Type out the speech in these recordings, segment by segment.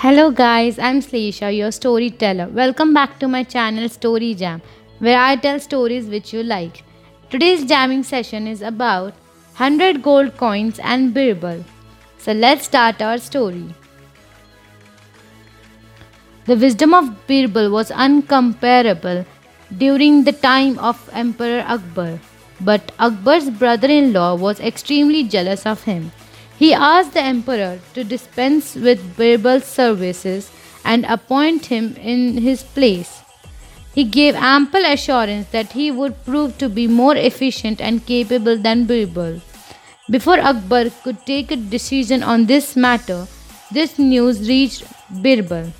Hello guys, I'm Slisha, your storyteller. Welcome back to my channel Story Jam, where I tell stories which you like. Today's jamming session is about 100 gold coins and Birbal. So let's start our story. The wisdom of Birbal was uncomparable during the time of Emperor Akbar, but Akbar's brother in law was extremely jealous of him. He asked the emperor to dispense with Birbal's services and appoint him in his place. He gave ample assurance that he would prove to be more efficient and capable than Birbal. Before Akbar could take a decision on this matter, this news reached Birbal.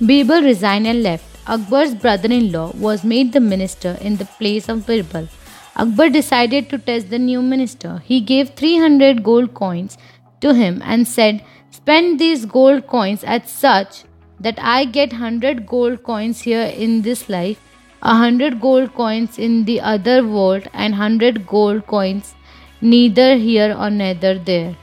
Birbal resigned and left. Akbar's brother in law was made the minister in the place of Birbal. Akbar decided to test the new minister. He gave 300 gold coins to him and said, Spend these gold coins at such that I get 100 gold coins here in this life, 100 gold coins in the other world, and 100 gold coins neither here or neither there.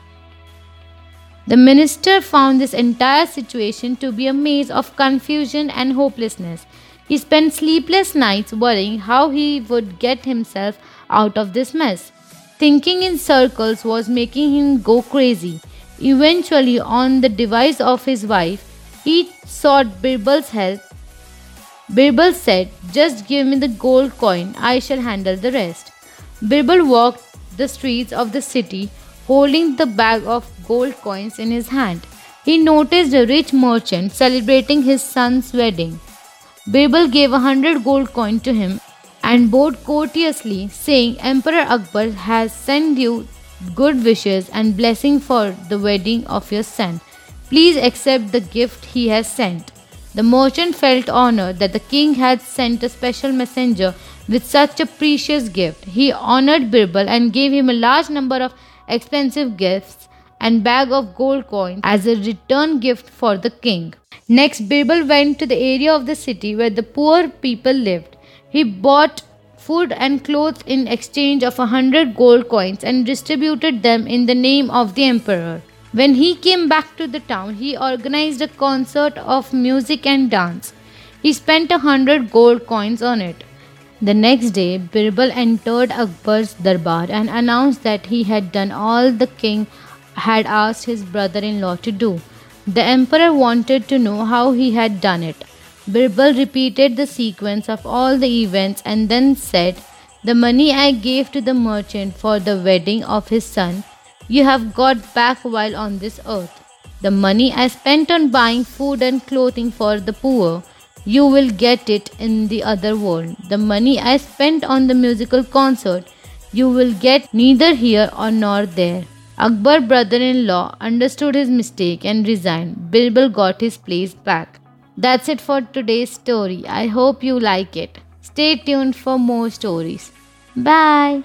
The minister found this entire situation to be a maze of confusion and hopelessness. He spent sleepless nights worrying how he would get himself out of this mess. Thinking in circles was making him go crazy. Eventually, on the device of his wife, he sought Birbal's help. Birbal said, Just give me the gold coin, I shall handle the rest. Birbal walked the streets of the city holding the bag of gold coins in his hand. He noticed a rich merchant celebrating his son's wedding. Birbal gave a hundred gold coin to him and bowed courteously, saying, Emperor Akbar has sent you good wishes and blessing for the wedding of your son. Please accept the gift he has sent. The merchant felt honored that the king had sent a special messenger with such a precious gift. He honored Birbal and gave him a large number of expensive gifts and bag of gold coins as a return gift for the king. Next, Birbal went to the area of the city where the poor people lived. He bought food and clothes in exchange of a hundred gold coins and distributed them in the name of the emperor. When he came back to the town, he organized a concert of music and dance. He spent a hundred gold coins on it. The next day, Birbal entered Akbar's darbar and announced that he had done all the king had asked his brother in law to do. The emperor wanted to know how he had done it. Birbal repeated the sequence of all the events and then said, The money I gave to the merchant for the wedding of his son, you have got back while on this earth. The money I spent on buying food and clothing for the poor, you will get it in the other world. The money I spent on the musical concert, you will get neither here or nor there. Akbar brother-in-law understood his mistake and resigned. Birbal got his place back. That's it for today's story. I hope you like it. Stay tuned for more stories. Bye.